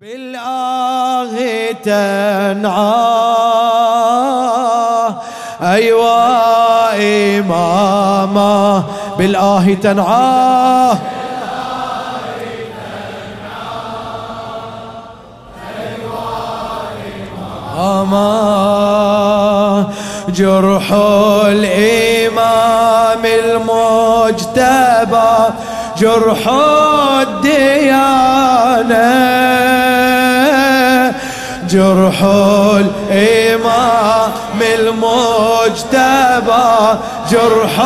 بالآه تنعى أيوا إماما. بالآه تنعى أما جرح الإمام المجتبى. جرح الديانة جرح الإمام المجتبى جرح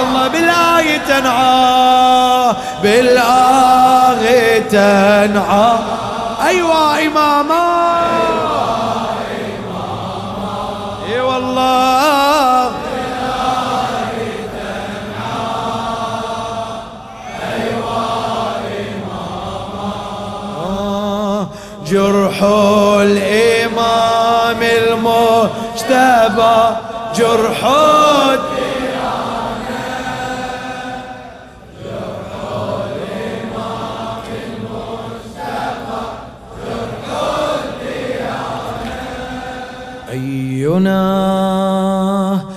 والله بالآية تنعى بالآية تنعى. أيوة إماما. اي والله. الإمام المجتبى جرح أي نهر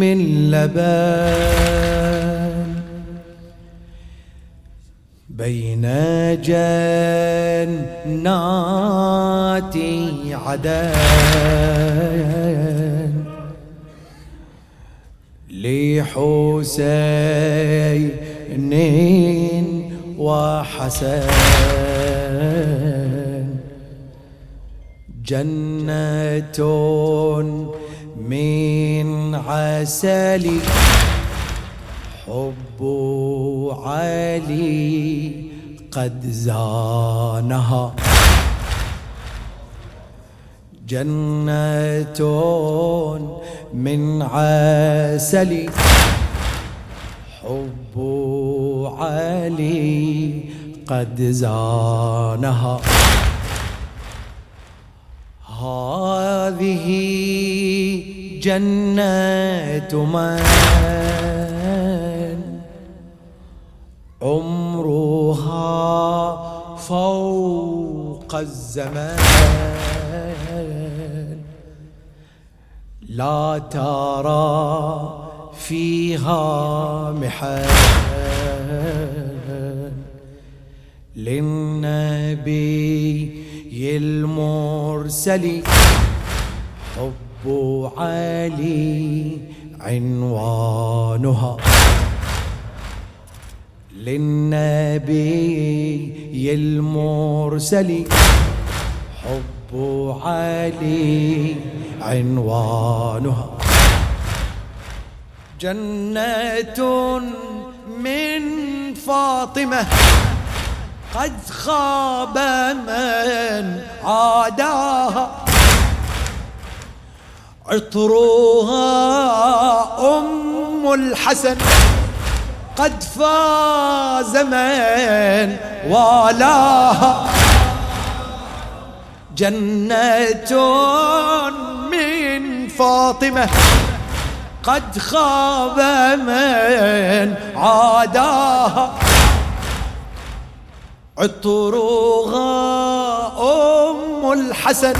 من لبن؟ بين جنات عدن. لحسين وحسن جنة من عسل حب علي قد زانها. جنة من عسل. حب علي قد زانها. هذه جنة من عمرها فوق الزمان. لا ترى فيها محال. للنبي المرسل حب علي عنوانها. للنبي المرسل حب علي عنوانها. جنة من فاطمة قد خاب من عاداها. عطرها أم الحسن قد فاز من والاها. جنة من فاطمة قد خاب من عاداها. عطرها أم الحسن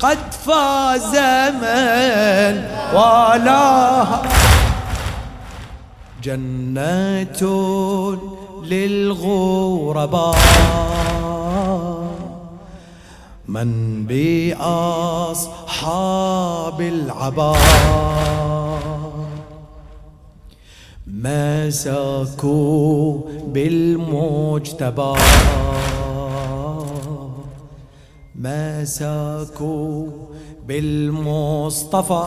قد فاز من والاها. جنات للغرباء. من بأصحاب العباء. مسكوا بالمجتبى. مسكوا بالمصطفى.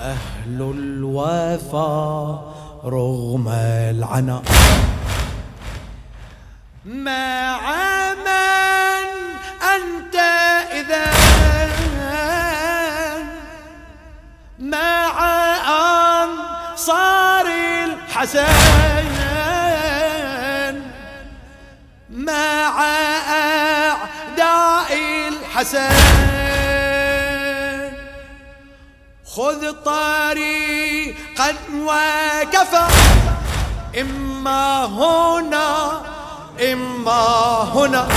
أهل الوفا رغم العنا مع من أنت إذا مع أنصار الحسن مع أعداء الحسن خذ طريقا وكفى. إما هنا إما هنا.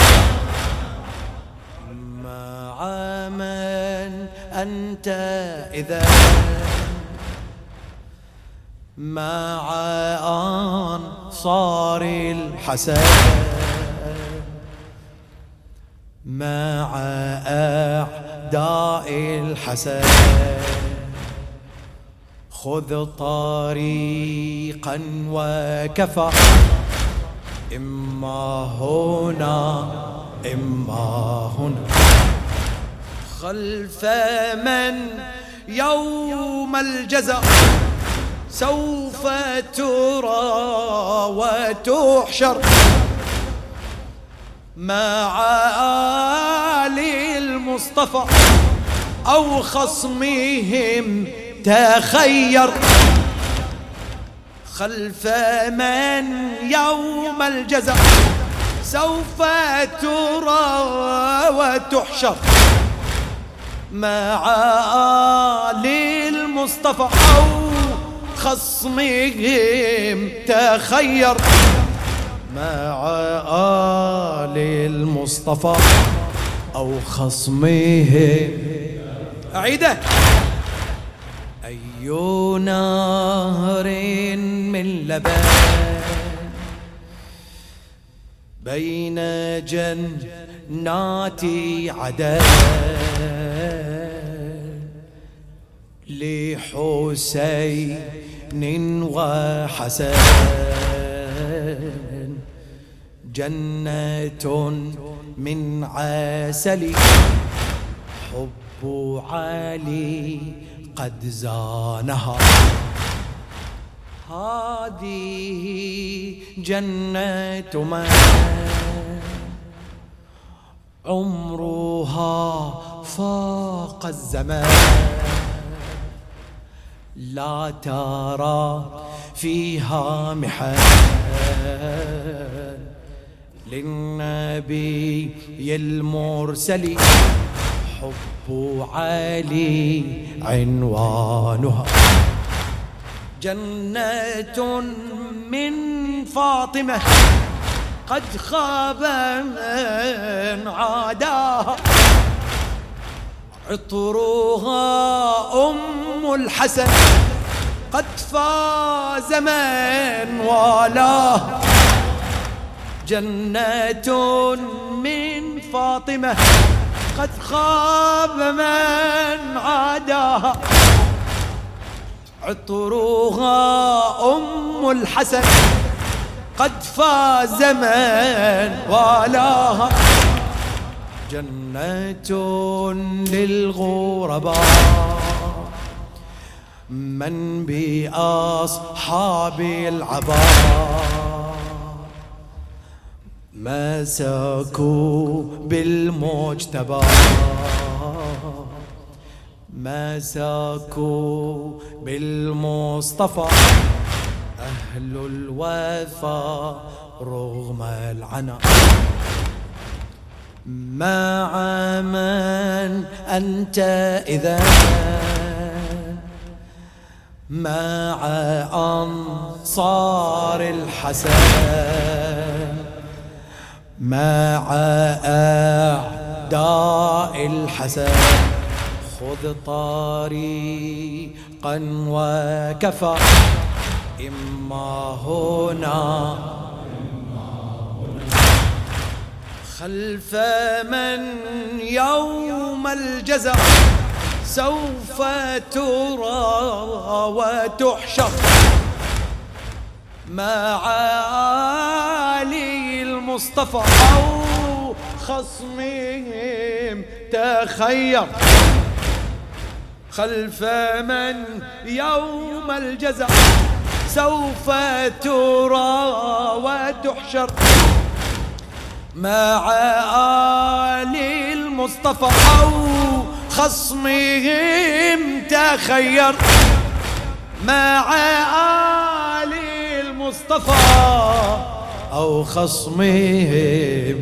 مع من أنت إذا. مع أنصار الحسن مع أعداء الحسن خذ طريقا وكفى. إما هنا إما هنا. خلف من يوم الجزاء سوف ترى وتحشر. مع آل المصطفى أو خصمهم تخير خلف من يوم الجزاء؟ سوف ترى وتحشر مع آل المصطفى أو خصمهم تخير مع آل المصطفى أو خصمهم. أعيده أي نهر من لبن بين جنات عدن لحسين وحسن جنة من عسل حب علي قد زانها. هذه جنة من عمرها فاق الزمان. لا ترى فيها محن للنبي المرسل حب علي عنوانها. جنة من فاطمة قد خاب من عاداها. عطرها أم الحسن قد فاز من والاه. جنة من فاطمة قد خاب من عاداها عطرها أم الحسن قد فاز من والاها. جنة للغرباء من بأصحاب العباء. مسكوا بالمجتبى. مسكوا بالمصطفى. أهل الوفا رغم العنا مع من أنت إذا؟ مع أنصار الحسن. مع أعداء الحسن. خذ طريقا وكفى. إما هنا خلف من يوم الجزاء. سوف ترى وتحشر. مع المصطفى أو خصمهم تخير خلف من يوم الجزاء سوف ترى وتحشر مع آل المصطفى أو خصمهم تخير مع آل المصطفى أو خصمهم.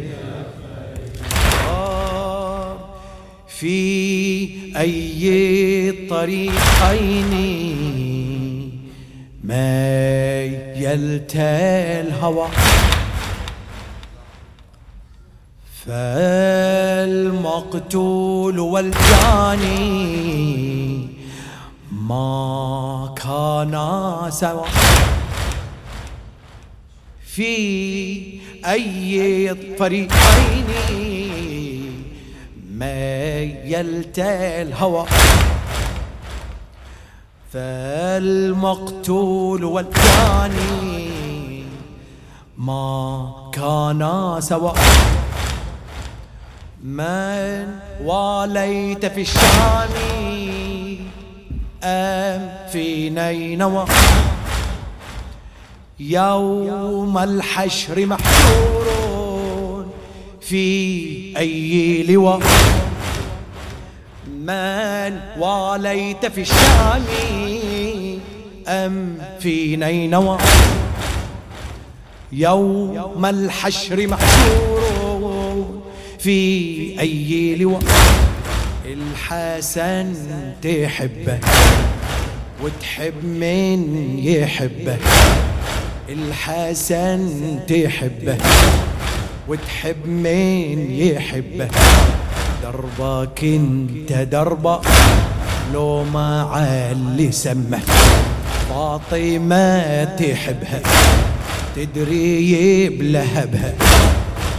في أي الطريقين ميلت الهوى. فالمقتول والجاني ما كانا سوا في أي الطريقين ميلت الهوى فالمقتول والجاني ما كانا سوا من واليت في الشام أم في نينوى يوم الحشر محشور في أي لواء. من واليت في الشام أم في نينوى يوم الحشر محشور في أي لواء. الحسن تحبه وتحب من يحبه. الحسن تحبه وتحب من يحبه. دربك انت دربة لو ما علي سمه. فاطمة تحبها تدري بلهبها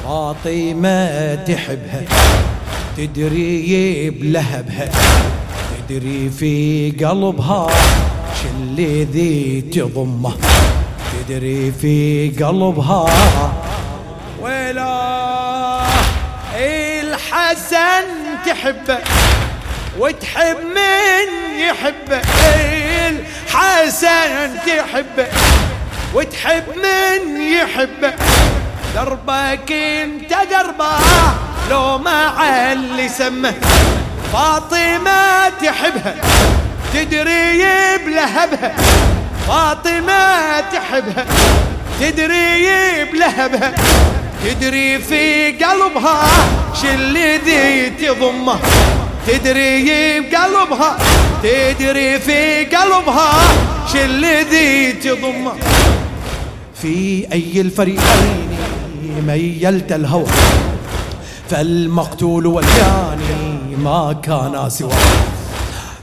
فاطمة تحبها تدري بلهبها تدري في قلبها شل ذي تضمه. تدري في قلبها ويلا الحسن تحبه وتحب من يحبه الحسن تحبه وتحب من يحبه دربك انت دربة لو ما علي سمه. فاطمة تحبها تدري بلهبها. فاطمة تحبها تدري بلهبها تدري في قلبها شل ذي تضمه تدري بقلبها تدري في قلبها شل ذي تضمه في أي الفريقين ميلت الهوى فالمقتول والجاني ما كان سوى.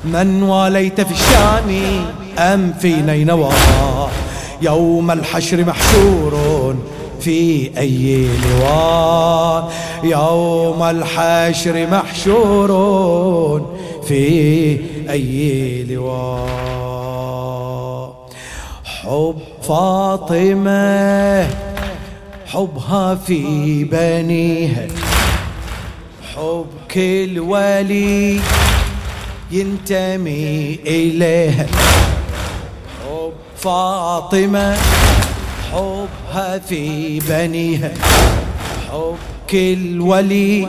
من واليت في الشام أم في نينوى يوم الحشر محشور في أي لواء؟ يوم الحشر محشور في أي لواء؟ حب فاطمة حبها في بنيها. حب كل ولي ينتمي إليها. فاطمة حبها في بنيها حب كل ولي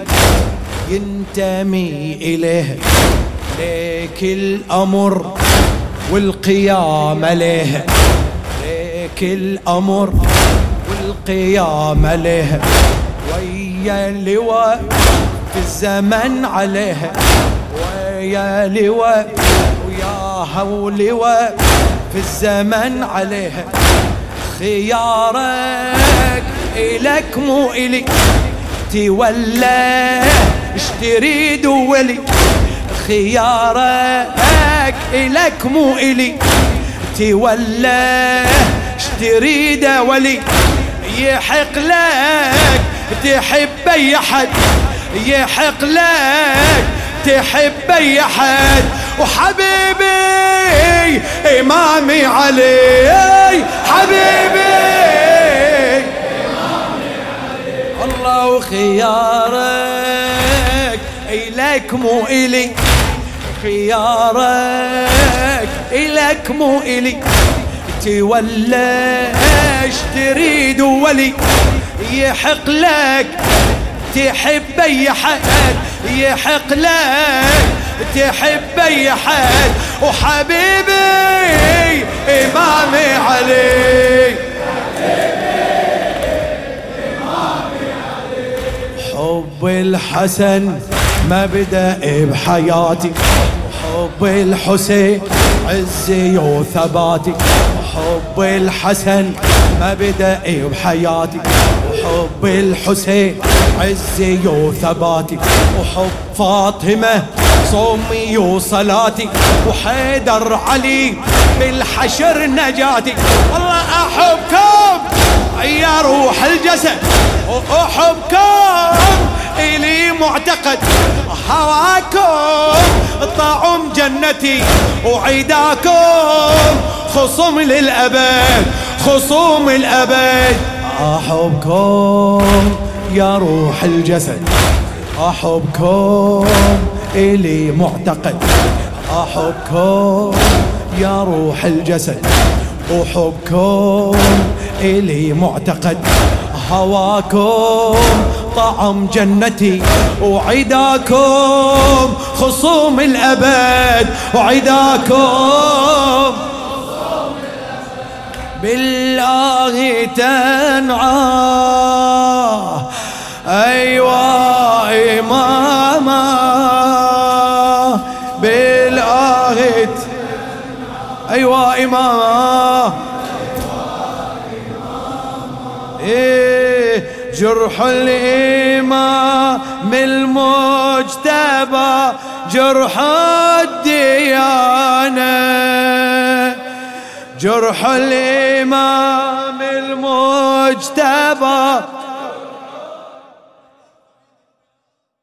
ينتمي إليها. ليك الأمر والقيامة ليها. ليك الأمر والقيامة ليها. ويا اللواء في الزمن عليها. ويا لواء وياها ولواء في الزمن عليها خيارك إلك مو إلي. تولى اش تريد ولي خيارك إلك مو إلي. تولى اش تريد ولي يحق لك تحب أي حد يحق لك تحب أي حد وحبيبي إمامي علي. حبيبي الله وخيارك إلك مو إلي. خيارك إلك مو إلي. تولى تريد ولي. يحق لك تحب أي حد. يحق لك. تحب اي حد وحبيبي إمامي علي. حب الحسن مبدأ بحياتي. حب الحسين عزي وثباتي. حب الحسن مبدأ بحياتي. حب الحسين عزي وثباتي. وحب فاطمة صومي وصلاتي وحيدر علي بالحشر نجاتي. والله أحبكم يا روح الجسد وأحبكم إلي معتقد. هواكم طعم جنتي وعيداكم خصوم للأبد خصوم الأبد. أحبكم يا روح الجسد. أحبكم إلي معتقد. أحبكم يا روح الجسد. وحبكم إلي معتقد. هواكم طعم جنتي. وعداكم خصوم الأبد. وعداكم بالله تنعى. أيوة. أيوة إماما. إيه جرح الإمام المجتبى جرح الديانة. جرح الإمام المجتبى